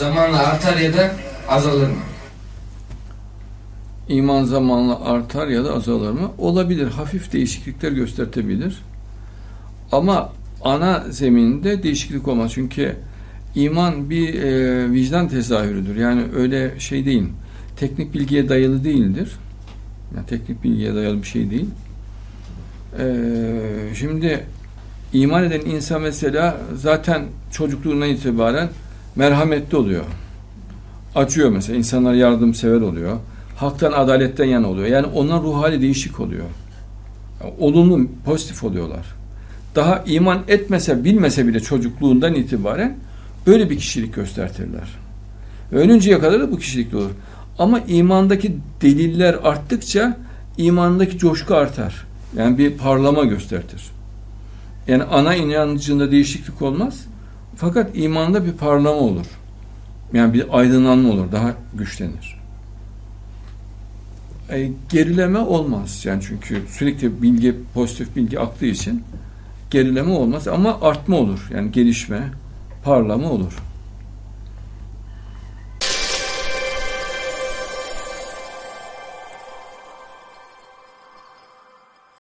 zamanla artar ya da azalır mı? İman zamanla artar ya da azalır mı? Olabilir. Hafif değişiklikler göstertebilir. Ama ana zeminde değişiklik olmaz. Çünkü iman bir e, vicdan tezahürüdür. Yani öyle şey değil. Teknik bilgiye dayalı değildir. Yani teknik bilgiye dayalı bir şey değil. E, şimdi iman eden insan mesela zaten çocukluğundan itibaren merhametli oluyor. Acıyor mesela. insanlar yardımsever oluyor. Haktan, adaletten yana oluyor. Yani onların ruh hali değişik oluyor. Olumlu, pozitif oluyorlar. Daha iman etmese, bilmese bile çocukluğundan itibaren böyle bir kişilik göstertirler. Ölünceye kadar da bu kişilikte olur. Ama imandaki deliller arttıkça imandaki coşku artar. Yani bir parlama göstertir. Yani ana inancında değişiklik olmaz. Fakat imanda bir parlama olur. Yani bir aydınlanma olur. Daha güçlenir. E, gerileme olmaz. Yani çünkü sürekli bilgi, pozitif bilgi aktığı için gerileme olmaz ama artma olur. Yani gelişme, parlama olur.